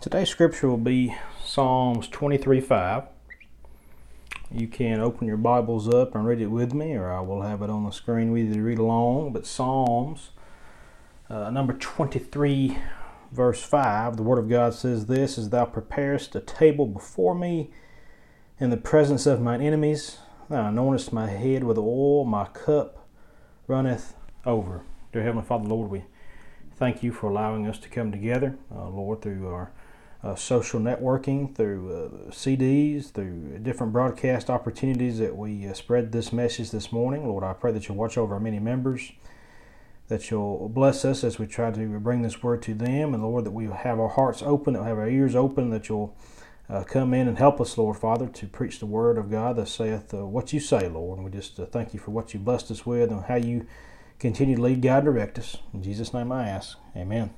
Today's scripture will be Psalms 23 5. You can open your Bibles up and read it with me, or I will have it on the screen with you to read along. But Psalms uh, number 23, verse 5, the Word of God says this As thou preparest a table before me in the presence of mine enemies, thou anointest my head with oil, my cup runneth over. Dear Heavenly Father, Lord, we thank you for allowing us to come together, uh, Lord, through our uh, social networking, through uh, CDs, through different broadcast opportunities that we uh, spread this message this morning. Lord, I pray that you'll watch over our many members, that you'll bless us as we try to bring this word to them, and Lord, that we have our hearts open, that we have our ears open, that you'll uh, come in and help us, Lord Father, to preach the word of God that saith uh, what you say, Lord. And we just uh, thank you for what you blessed us with and how you continue to lead, guide, direct us. In Jesus' name I ask. Amen.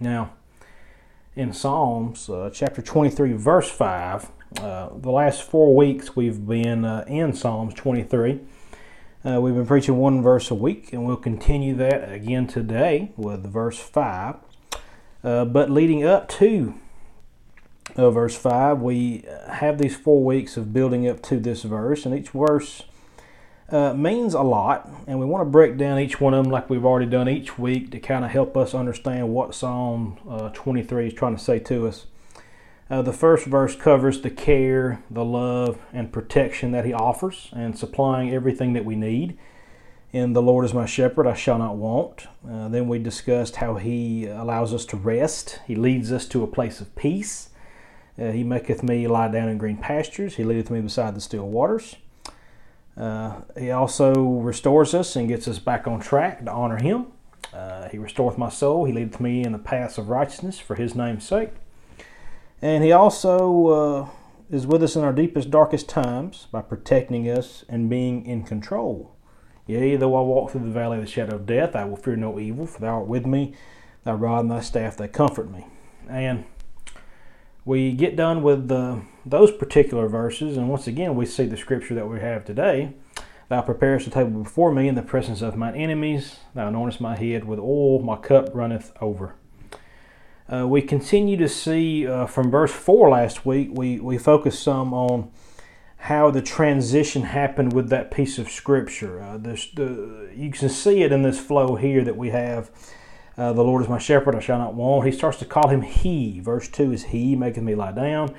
Now, in Psalms uh, chapter 23, verse 5. Uh, the last four weeks we've been uh, in Psalms 23. Uh, we've been preaching one verse a week, and we'll continue that again today with verse 5. Uh, but leading up to uh, verse 5, we have these four weeks of building up to this verse, and each verse uh, means a lot, and we want to break down each one of them like we've already done each week to kind of help us understand what Psalm uh, 23 is trying to say to us. Uh, the first verse covers the care, the love, and protection that He offers, and supplying everything that we need. In the Lord is my shepherd, I shall not want. Uh, then we discussed how He allows us to rest. He leads us to a place of peace. Uh, he maketh me lie down in green pastures. He leadeth me beside the still waters. Uh, he also restores us and gets us back on track to honor Him. Uh, he restoreth my soul. He leadeth me in the paths of righteousness for His name's sake. And He also uh, is with us in our deepest, darkest times by protecting us and being in control. Yea, though I walk through the valley of the shadow of death, I will fear no evil, for Thou art with me. Thy rod and Thy staff, they comfort me. And we get done with the, those particular verses, and once again, we see the scripture that we have today. Thou preparest a table before me in the presence of mine enemies. Thou anointest my head with oil, my cup runneth over. Uh, we continue to see uh, from verse 4 last week, we, we focused some on how the transition happened with that piece of scripture. Uh, this, the, you can see it in this flow here that we have uh, the Lord is my shepherd, I shall not want. He starts to call him He. Verse 2 is He maketh me lie down.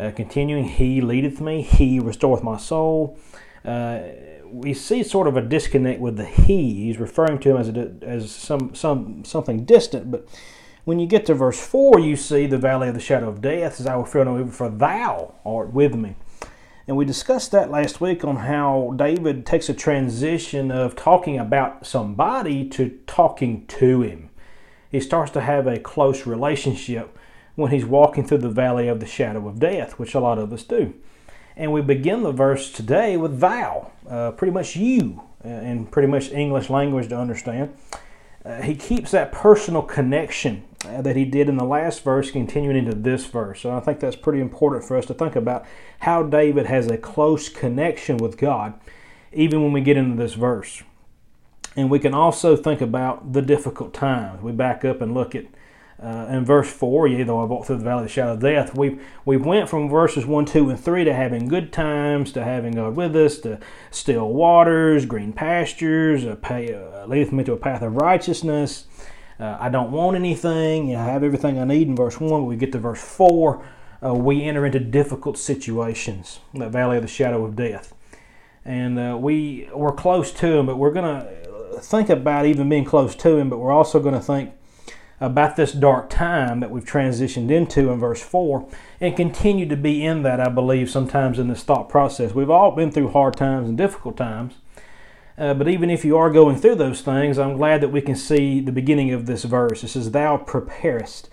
Uh, continuing, He leadeth me, He restoreth my soul. Uh, we see sort of a disconnect with the He. He's referring to him as, a, as some, some, something distant, but when you get to verse 4, you see the valley of the shadow of death, as I will fear no evil, for thou art with me. And we discussed that last week on how David takes a transition of talking about somebody to talking to him he starts to have a close relationship when he's walking through the valley of the shadow of death, which a lot of us do. And we begin the verse today with thou, uh, pretty much you, uh, in pretty much English language to understand. Uh, he keeps that personal connection uh, that he did in the last verse continuing into this verse. So I think that's pretty important for us to think about how David has a close connection with God, even when we get into this verse. And we can also think about the difficult times. We back up and look at uh, in verse 4, yea, though I walk through the valley of the shadow of death, we we went from verses 1, 2, and 3 to having good times, to having God with us, to still waters, green pastures, a pay, uh, leadeth me to a path of righteousness. Uh, I don't want anything. You know, I have everything I need in verse 1, but we get to verse 4, uh, we enter into difficult situations, that valley of the shadow of death. And uh, we, we're close to him, but we're going to think about even being close to Him, but we're also going to think about this dark time that we've transitioned into in verse 4 and continue to be in that, I believe, sometimes in this thought process. We've all been through hard times and difficult times. Uh, but even if you are going through those things, I'm glad that we can see the beginning of this verse. It says, Thou preparest.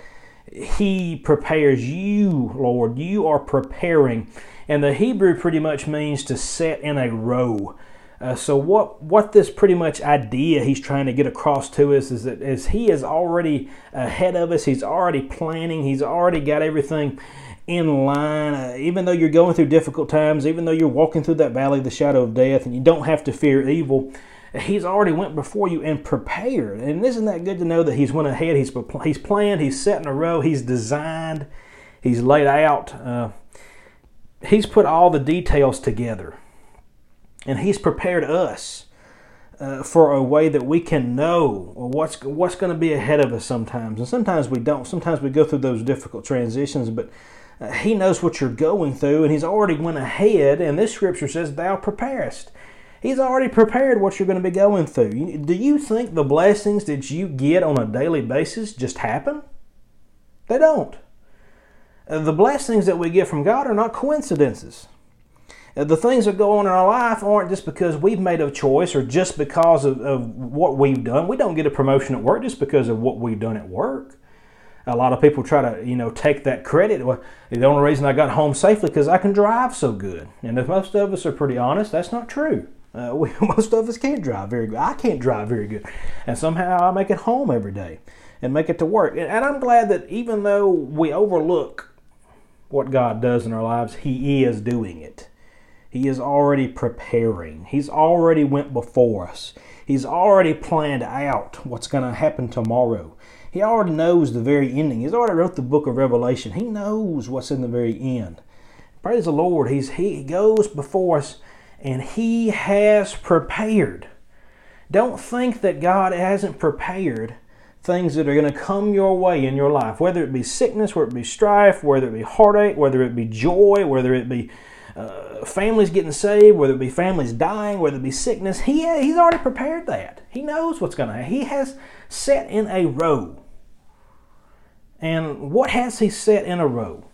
He prepares you, Lord. You are preparing. And the Hebrew pretty much means to set in a row. Uh, so what what this pretty much idea he's trying to get across to us is that as he is already ahead of us, he's already planning, he's already got everything in line. Uh, even though you're going through difficult times, even though you're walking through that valley of the shadow of death, and you don't have to fear evil, He's already went before you and prepared. And isn't that good to know that He's went ahead, He's, he's planned, He's set in a row, He's designed, He's laid out. Uh, he's put all the details together. And He's prepared us uh, for a way that we can know what's what's going to be ahead of us sometimes, and sometimes we don't. Sometimes we go through those difficult transitions, but uh, He knows what you're going through, and He's already went ahead. And this Scripture says, "Thou preparest." He's already prepared what you're going to be going through. Do you think the blessings that you get on a daily basis just happen? They don't. Uh, the blessings that we get from God are not coincidences. The things that go on in our life aren't just because we've made a choice or just because of, of what we've done. We don't get a promotion at work just because of what we've done at work. A lot of people try to, you know, take that credit. Well, the only reason I got home safely because I can drive so good. And if most of us are pretty honest, that's not true. Uh, we, most of us can't drive very good. I can't drive very good. And somehow I make it home every day and make it to work. And, and I'm glad that even though we overlook what God does in our lives, He is doing it. He is already preparing. He's already went before us. He's already planned out what's going to happen tomorrow. He already knows the very ending. He's already wrote the book of Revelation. He knows what's in the very end. Praise the Lord. He's, he goes before us and He has prepared. Don't think that God hasn't prepared things that are going to come your way in your life, whether it be sickness, whether it be strife, whether it be heartache, whether it be joy, whether it be uh, families getting saved, whether it be families dying, whether it be sickness. He, he's already prepared that. He knows what's going to happen. He has set in a row. And what has he set in a row?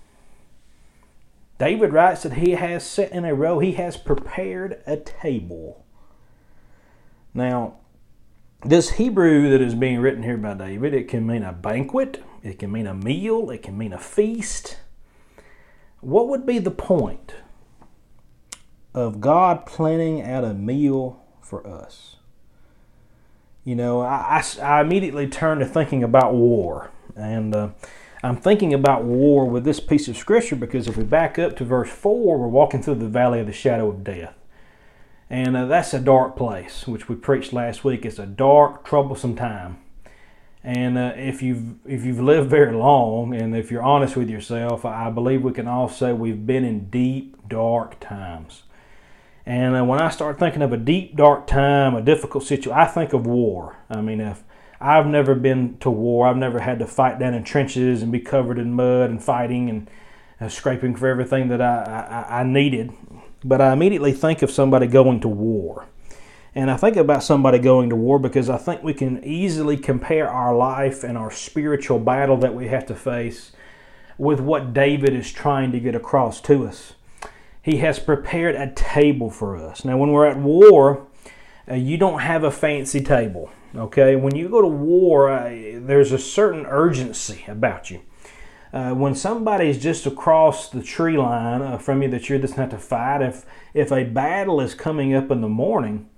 David writes that he has set in a row, he has prepared a table. Now, this Hebrew that is being written here by David, it can mean a banquet, it can mean a meal, it can mean a feast. What would be the point of God planning out a meal for us? You know, I, I, I immediately turn to thinking about war. And uh, I'm thinking about war with this piece of scripture because if we back up to verse 4, we're walking through the valley of the shadow of death. And uh, that's a dark place, which we preached last week. It's a dark, troublesome time. And uh, if you've if you've lived very long, and if you're honest with yourself, I believe we can all say we've been in deep, dark times. And uh, when I start thinking of a deep, dark time, a difficult situation, I think of war. I mean, if I've never been to war. I've never had to fight down in trenches and be covered in mud and fighting and uh, scraping for everything that I, I, I needed. But I immediately think of somebody going to war. And I think about somebody going to war because I think we can easily compare our life and our spiritual battle that we have to face with what David is trying to get across to us. He has prepared a table for us. Now, when we're at war, uh, you don't have a fancy table. Okay, when you go to war, uh, there's a certain urgency about you. Uh, when somebody's just across the tree line uh, from you that you're just not to fight, if if a battle is coming up in the morning,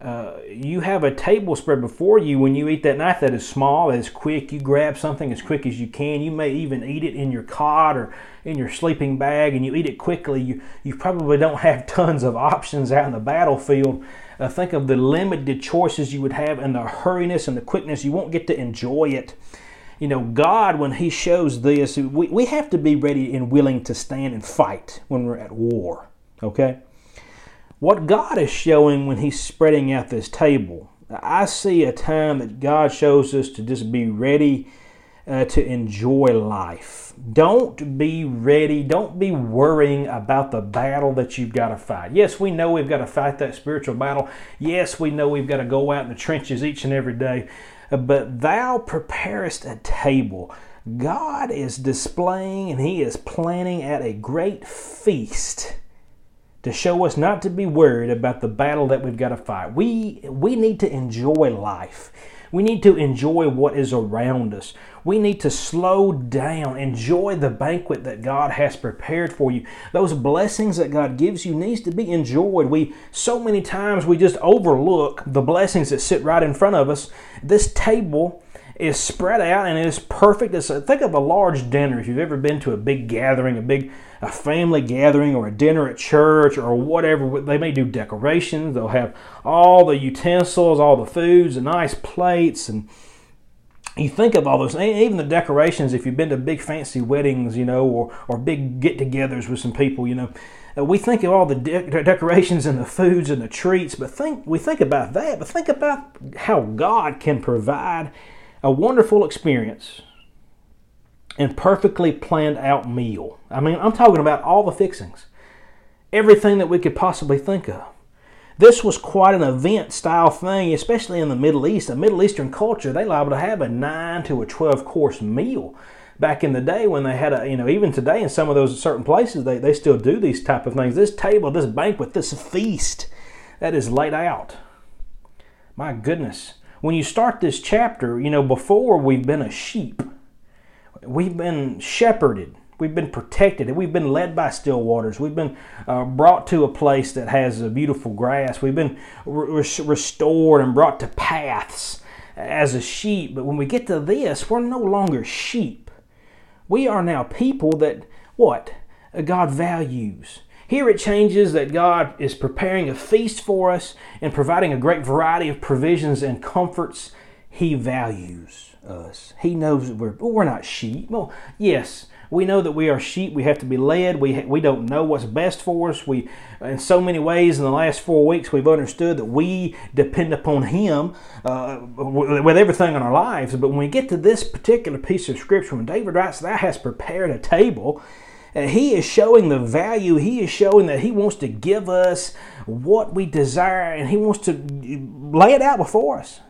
uh, you have a table spread before you when you eat that night that is small, that is quick. You grab something as quick as you can. You may even eat it in your cot or in your sleeping bag, and you eat it quickly. You you probably don't have tons of options out in the battlefield uh, think of the limited choices you would have and the hurriness and the quickness. You won't get to enjoy it. You know, God, when He shows this, we, we have to be ready and willing to stand and fight when we're at war. Okay? What God is showing when He's spreading out this table, I see a time that God shows us to just be ready uh, to enjoy life. Don't be ready. Don't be worrying about the battle that you've got to fight. Yes, we know we've got to fight that spiritual battle. Yes, we know we've got to go out in the trenches each and every day. But thou preparest a table. God is displaying and He is planning at a great feast to show us not to be worried about the battle that we've got to fight. We, we need to enjoy life. We need to enjoy what is around us. We need to slow down, enjoy the banquet that God has prepared for you. Those blessings that God gives you needs to be enjoyed. We so many times we just overlook the blessings that sit right in front of us. This table is spread out and it is perfect. It's think of a large dinner. If you've ever been to a big gathering, a big a family gathering, or a dinner at church, or whatever, they may do decorations. They'll have all the utensils, all the foods, the nice plates, and you think of all those, even the decorations. If you've been to big fancy weddings, you know, or or big get-togethers with some people, you know, uh, we think of all the de- decorations and the foods and the treats, but think we think about that, but think about how God can provide a wonderful experience and perfectly planned out meal. I mean, I'm talking about all the fixings, everything that we could possibly think of. This was quite an event style thing, especially in the Middle East. A Middle Eastern culture, they liable to have a 9 to a 12 course meal back in the day when they had a, you know, even today in some of those certain places, they, they still do these type of things. This table, this banquet, this feast that is laid out. My goodness. When you start this chapter, you know, before we've been a sheep, we've been shepherded We've been protected. And we've been led by still waters. We've been uh, brought to a place that has a beautiful grass. We've been re- restored and brought to paths as a sheep. But when we get to this, we're no longer sheep. We are now people that, what? God values. Here it changes that God is preparing a feast for us and providing a great variety of provisions and comforts. He values us. He knows that we're, we're not sheep. Well, yes, we know that we are sheep. We have to be led. We, we don't know what's best for us. We, in so many ways, in the last four weeks, we've understood that we depend upon Him uh, with everything in our lives. But when we get to this particular piece of Scripture, when David writes, Thou hast prepared a table, uh, he is showing the value. He is showing that He wants to give us what we desire and He wants to lay it out before us.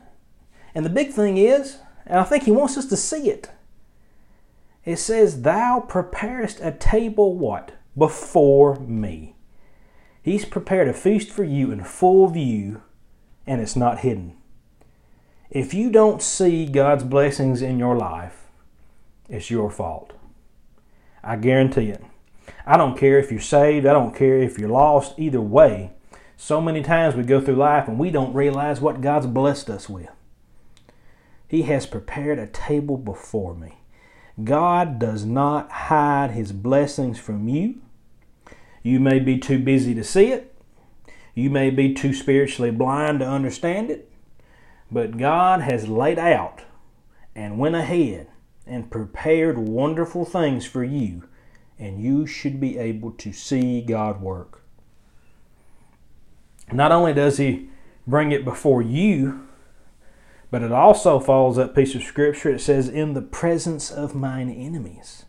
And the big thing is, and I think He wants us to see it. It says, Thou preparest a table what? Before me. He's prepared a feast for you in full view, and it's not hidden. If you don't see God's blessings in your life, it's your fault. I guarantee it. I don't care if you're saved, I don't care if you're lost, either way. So many times we go through life and we don't realize what God's blessed us with. He has prepared a table before me. God does not hide his blessings from you. You may be too busy to see it. You may be too spiritually blind to understand it. But God has laid out and went ahead and prepared wonderful things for you, and you should be able to see God work. Not only does He bring it before you, but it also follows that piece of scripture. It says, In the presence of mine enemies.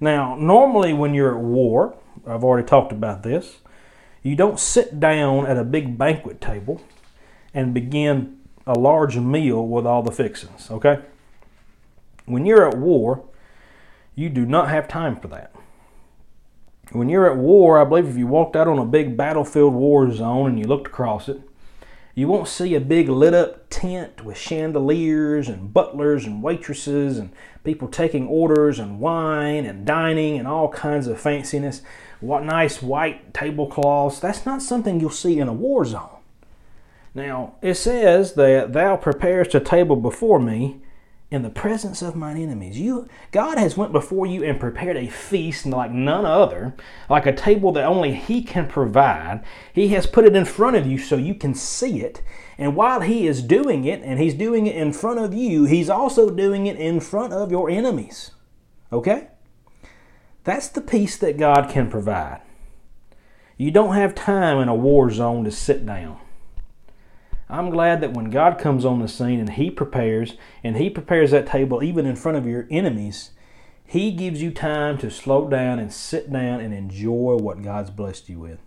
Now, normally when you're at war, I've already talked about this, you don't sit down at a big banquet table and begin a large meal with all the fixings, okay? When you're at war, you do not have time for that. When you're at war, I believe if you walked out on a big battlefield war zone and you looked across it, you won't see a big lit up tent with chandeliers and butlers and waitresses and people taking orders and wine and dining and all kinds of fanciness. What nice white tablecloths. That's not something you'll see in a war zone. Now, it says that thou preparest a table before me in the presence of mine enemies. You God has went before you and prepared a feast like none other, like a table that only he can provide. He has put it in front of you so you can see it. And while he is doing it and he's doing it in front of you, he's also doing it in front of your enemies. Okay? That's the peace that God can provide. You don't have time in a war zone to sit down. I'm glad that when God comes on the scene and He prepares, and He prepares that table even in front of your enemies, He gives you time to slow down and sit down and enjoy what God's blessed you with.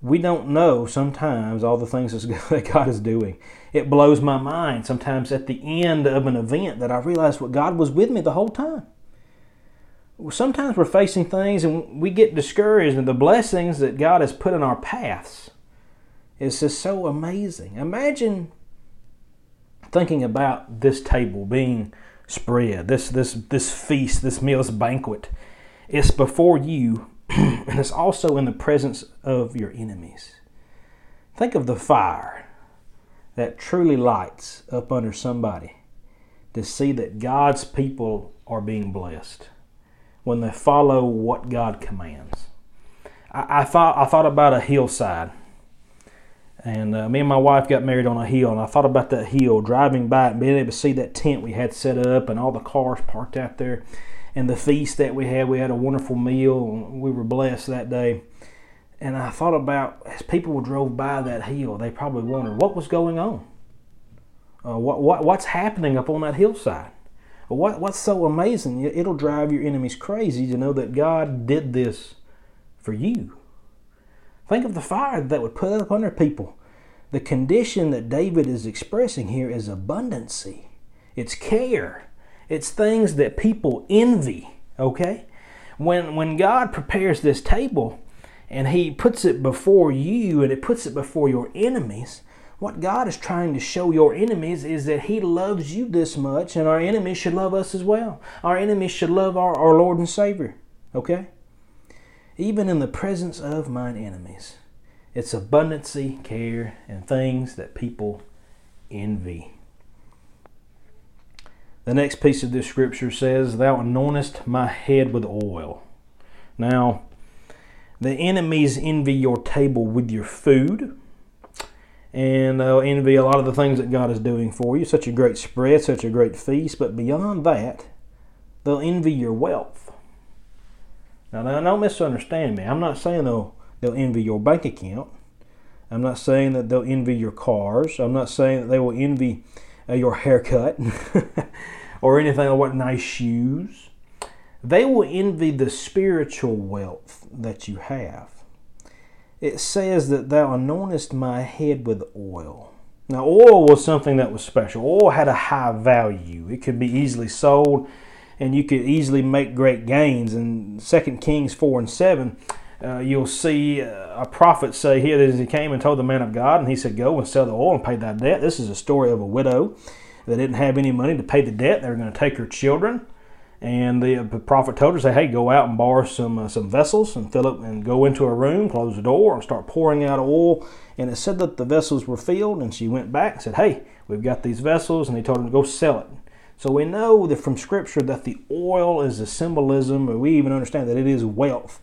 We don't know sometimes all the things that God is doing. It blows my mind sometimes at the end of an event that I realize what God was with me the whole time. Sometimes we're facing things and we get discouraged in the blessings that God has put in our paths it's just so amazing. Imagine thinking about this table being spread, this this this feast, this meal, this banquet. It's before you, and it's also in the presence of your enemies. Think of the fire that truly lights up under somebody to see that God's people are being blessed when they follow what God commands. I, I thought I thought about a hillside, and uh, me and my wife got married on a hill, and I thought about that hill, driving by and being able to see that tent we had set up, and all the cars parked out there, and the feast that we had. We had a wonderful meal. We were blessed that day. And I thought about as people drove by that hill, they probably wondered what was going on. Uh, what, what what's happening up on that hillside? What what's so amazing? It'll drive your enemies crazy to know that God did this for you. Think of the fire that would put up under people. The condition that David is expressing here is abundancy. It's care. It's things that people envy. Okay? When when God prepares this table and he puts it before you and it puts it before your enemies, what God is trying to show your enemies is that He loves you this much, and our enemies should love us as well. Our enemies should love our, our Lord and Savior. Okay? Even in the presence of mine enemies, it's abundancy, care, and things that people envy. The next piece of this scripture says, Thou anointest my head with oil. Now, the enemies envy your table with your food and they'll envy a lot of the things that God is doing for you. Such a great spread, such a great feast. But beyond that, they'll envy your wealth. Now, now don't misunderstand me. I'm not saying they'll they'll envy your bank account. I'm not saying that they'll envy your cars. I'm not saying that they will envy uh, your haircut or anything like what nice shoes. They will envy the spiritual wealth that you have it says that thou anointest my head with oil. Now, oil was something that was special. Oil had a high value. It could be easily sold, and you could easily make great gains. In 2 Kings 4 and 7, uh, you'll see uh, a prophet say here that he came and told the man of God, and he said, Go and sell the oil and pay thy debt. This is a story of a widow that didn't have any money to pay the debt. They were going to take her children and the, prophet told her, "Say, hey, go out and borrow some uh, some vessels and fill up and go into a room, close the door, and start pouring out oil." And it said that the vessels were filled, and she went back and said, "Hey, we've got these vessels," and he told her to go sell it. So we know that from Scripture that the oil is a symbolism, or we even understand that it is wealth,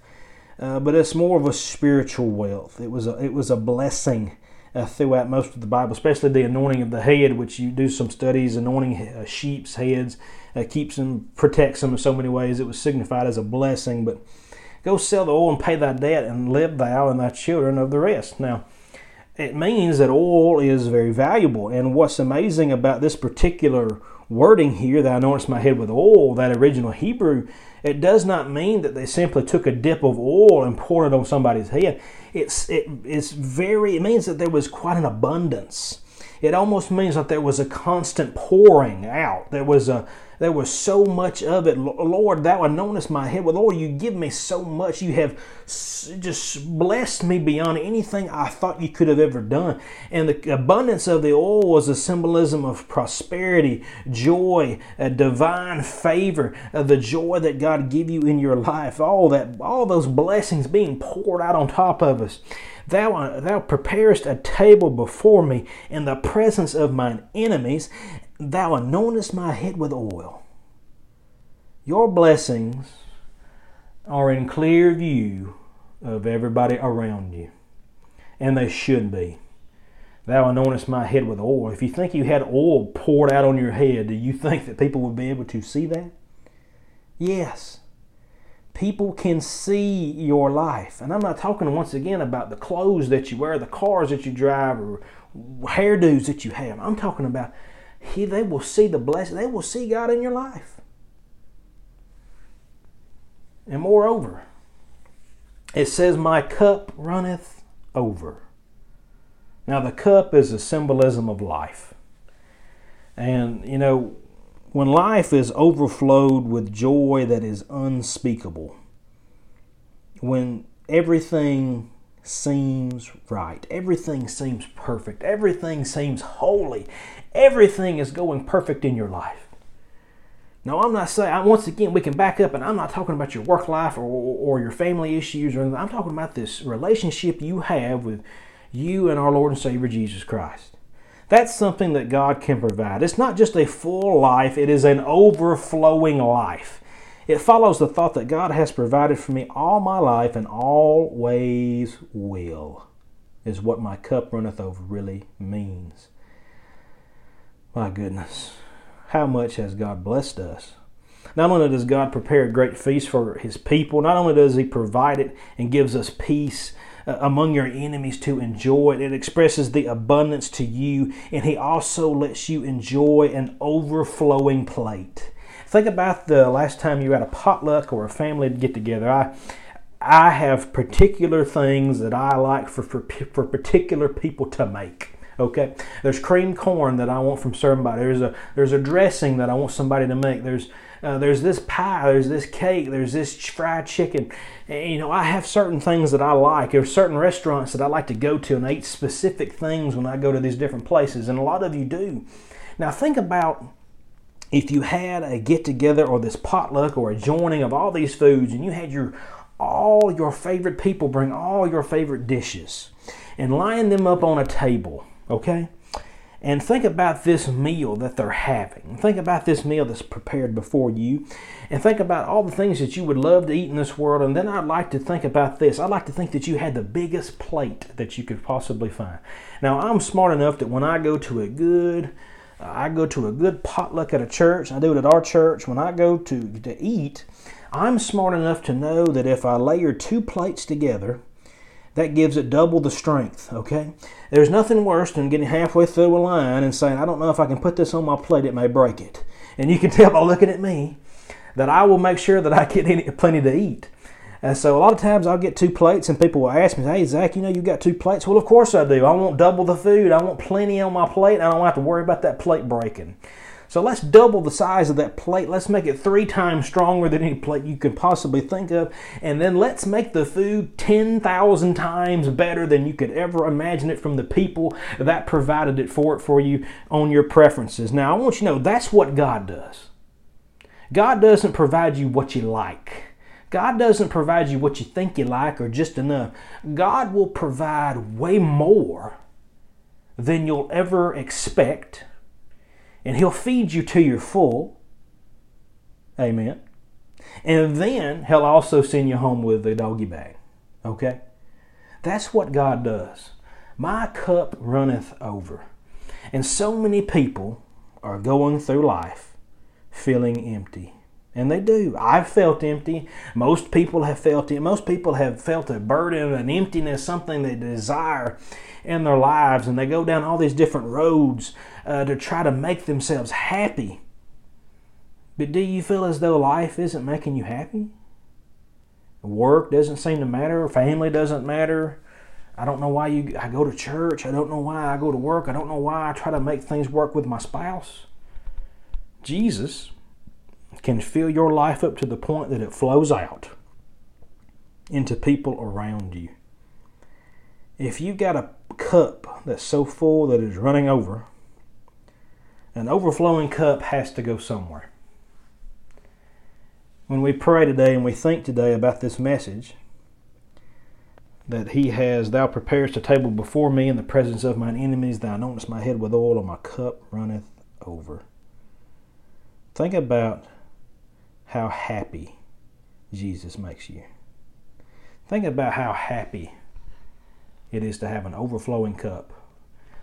uh, but it's more of a spiritual wealth. It was a, it was a blessing. Uh, throughout most of the Bible, especially the anointing of the head, which you do some studies, anointing uh, sheep's heads that keeps them, protects them in so many ways. It was signified as a blessing. But go sell the oil and pay thy debt, and live thou and thy children of the rest. Now, it means that oil is very valuable. And what's amazing about this particular wording here, that anoints my head with oil, that original Hebrew, it does not mean that they simply took a dip of oil and poured it on somebody's head. It's it, it's very it means that there was quite an abundance. It almost means that there was a constant pouring out. There was a there was so much of it. Lord, thou anointest my head with oil. You give me so much. You have just blessed me beyond anything I thought you could have ever done. And the abundance of the oil was a symbolism of prosperity, joy, a divine favor, of the joy that God give you in your life. All that, all those blessings being poured out on top of us. Thou, uh, thou preparest a table before me in the presence of mine enemies. Thou anointest my head with oil. Your blessings are in clear view of everybody around you, and they should be. Thou anointest my head with oil. If you think you had oil poured out on your head, do you think that people would be able to see that? Yes. People can see your life. And I'm not talking once again about the clothes that you wear, the cars that you drive, or hairdos that you have. I'm talking about he, they will see the blessing. They will see God in your life. And moreover, it says, My cup runneth over. Now, the cup is a symbolism of life. And, you know, when life is overflowed with joy that is unspeakable, when everything seems right, everything seems perfect, everything seems holy, everything is going perfect in your life. Now, I'm not saying, once again, we can back up, and I'm not talking about your work life or, or, your family issues or anything. I'm talking about this relationship you have with you and our Lord and Savior Jesus Christ. That's something that God can provide. It's not just a full life, it is an overflowing life. It follows the thought that God has provided for me all my life and always will, is what my cup runneth over really means. My goodness, how much has God blessed us? Not only does God prepare a great feast for His people, not only does He provide it and gives us peace uh, among your enemies to enjoy it, it expresses the abundance to you, and He also lets you enjoy an overflowing plate. Think about the last time you had a potluck or a family get together. I I have particular things that I like for, for, for particular people to make. Okay, there's cream corn that I want from somebody. There's a there's a dressing that I want somebody to make. There's uh, there's this pie, there's this cake, there's this fried chicken. And, you know, I have certain things that I like. There's certain restaurants that I like to go to, and I eat specific things when I go to these different places, and a lot of you do. Now, think about if you had a get together or this potluck or a joining of all these foods, and you had your all your favorite people bring all your favorite dishes and line them up on a table, okay? and think about this meal that they're having. Think about this meal that's prepared before you, and think about all the things that you would love to eat in this world. And then I'd like to think about this. I'd like to think that you had the biggest plate that you could possibly find. Now, I'm smart enough that when I go to a good Uh, I go to a good potluck at a church. I do it at our church. When I go to, to eat, I'm smart enough to know that if I layer two plates together, that gives it double the strength, okay? There's nothing worse than getting halfway through a line and saying, I don't know if I can put this on my plate, it may break it. And you can tell by looking at me that I will make sure that I get any, plenty to eat. And so a lot of times I'll get two plates and people will ask me, hey, Zach, you know you got two plates? Well, of course I do. I want double the food. I want plenty on my plate. I don't have to worry about that plate breaking. So let's double the size of that plate. Let's make it three times stronger than any plate you can possibly think of. And then let's make the food 10,000 times better than you could ever imagine it from the people that provided it for it for you on your preferences. Now, I want you to know that's what God does. God doesn't provide you what you like. God doesn't provide you what you think you like or just enough. God will provide way more than you'll ever expect and He'll feed you to you're full. Amen. And then He'll also send you home with a doggy bag. Okay? That's what God does. My cup runneth over. And so many people are going through life feeling empty. And they do. I've felt empty. Most people have felt it. Most people have felt a burden, an emptiness, something they desire in their lives. And they go down all these different roads uh, to try to make themselves happy. But do you feel as though life isn't making you happy? Work doesn't seem to matter. Family doesn't matter. I don't know why you I go to church. I don't know why I go to work. I don't know why I try to make things work with my spouse. Jesus can fill your life up to the point that it flows out into people around you. If you've got a cup that's so full that it's running over, an overflowing cup has to go somewhere. When we pray today and we think today about this message, that he has, Thou preparest a table before me in the presence of mine enemies, Thou anointest my head with oil, and my cup runneth over. Think about how happy Jesus makes you. Think about how happy it is to have an overflowing cup.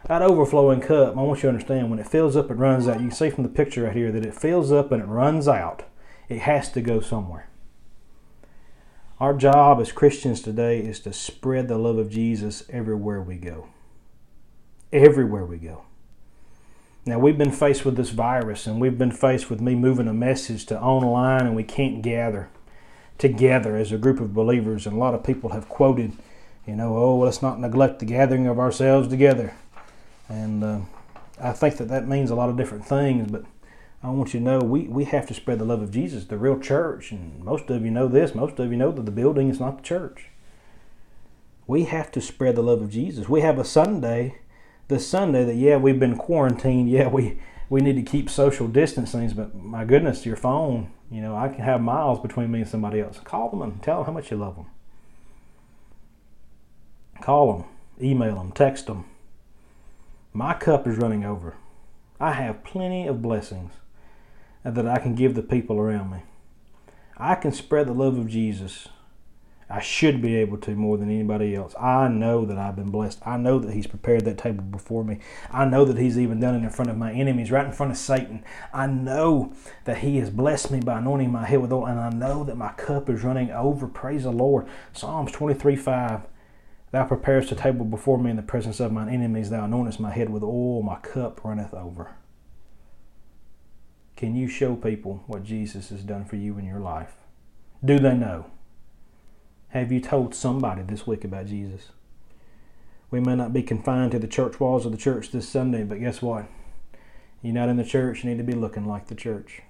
That overflowing cup, I want you to understand, when it fills up, it runs out. You can see from the picture right here that it fills up and it runs out. It has to go somewhere. Our job as Christians today is to spread the love of Jesus everywhere we go. Everywhere we go. Now, we've been faced with this virus and we've been faced with me moving a message to online and we can't gather together as a group of believers. And a lot of people have quoted, you know, oh, let's not neglect the gathering of ourselves together. And uh, I think that that means a lot of different things, but I want you to know we, we have to spread the love of Jesus, the real church. And most of you know this, most of you know that the building is not the church. We have to spread the love of Jesus. We have a Sunday this Sunday that yeah we've been quarantined yeah we we need to keep social distancing but my goodness your phone you know I can have miles between me and somebody else call them and tell them how much you love them call them email them text them My cup is running over. I have plenty of blessings that I can give the people around me. I can spread the love of Jesus I should be able to more than anybody else. I know that I've been blessed. I know that He's prepared that table before me. I know that He's even done it in front of my enemies, right in front of Satan. I know that He has blessed me by anointing my head with oil, and I know that my cup is running over. Praise the Lord. Psalms 23 5. Thou preparest a table before me in the presence of mine enemies. Thou anointest my head with oil. My cup runneth over. Can you show people what Jesus has done for you in your life? Do they know? Have you told somebody this week about Jesus? We may not be confined to the church walls of the church this Sunday, but guess what? You're not in the church, you need to be looking like the church.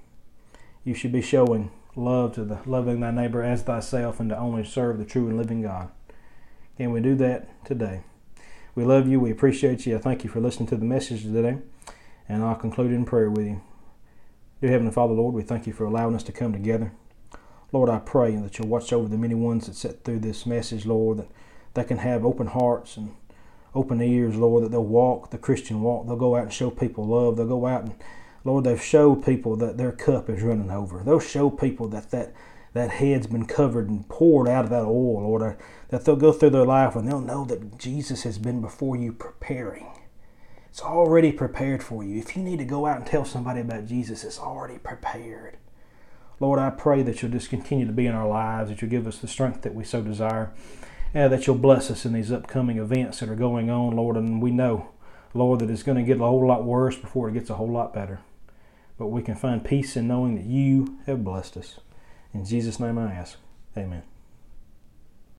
You should be showing love to the loving thy neighbor as thyself and to only serve the true and living God. Can we do that today? We love you. We appreciate you. I thank you for listening to the message today. And I'll conclude in prayer with you. Dear Heavenly Father, Lord, we thank you for allowing us to come together. Lord, I pray that you'll watch over the many ones that sit through this message, Lord, that they can have open hearts and open ears, Lord, that they'll walk the Christian walk. They'll go out and show people love. They'll go out and, Lord, they've showed people that their cup is running over. They'll show people that that, that head's been covered and poured out of that oil, Lord, uh, that they'll go through their life and they'll know that Jesus has been before you preparing. It's already prepared for you. If you need to go out and tell somebody about Jesus, it's already prepared. Lord, I pray that you'll just continue to be in our lives, that you'll give us the strength that we so desire, and that you'll bless us in these upcoming events that are going on, Lord. And we know, Lord, that it's going to get a whole lot worse before it gets a whole lot better. But we can find peace in knowing that you have blessed us. In Jesus' name I ask. Amen.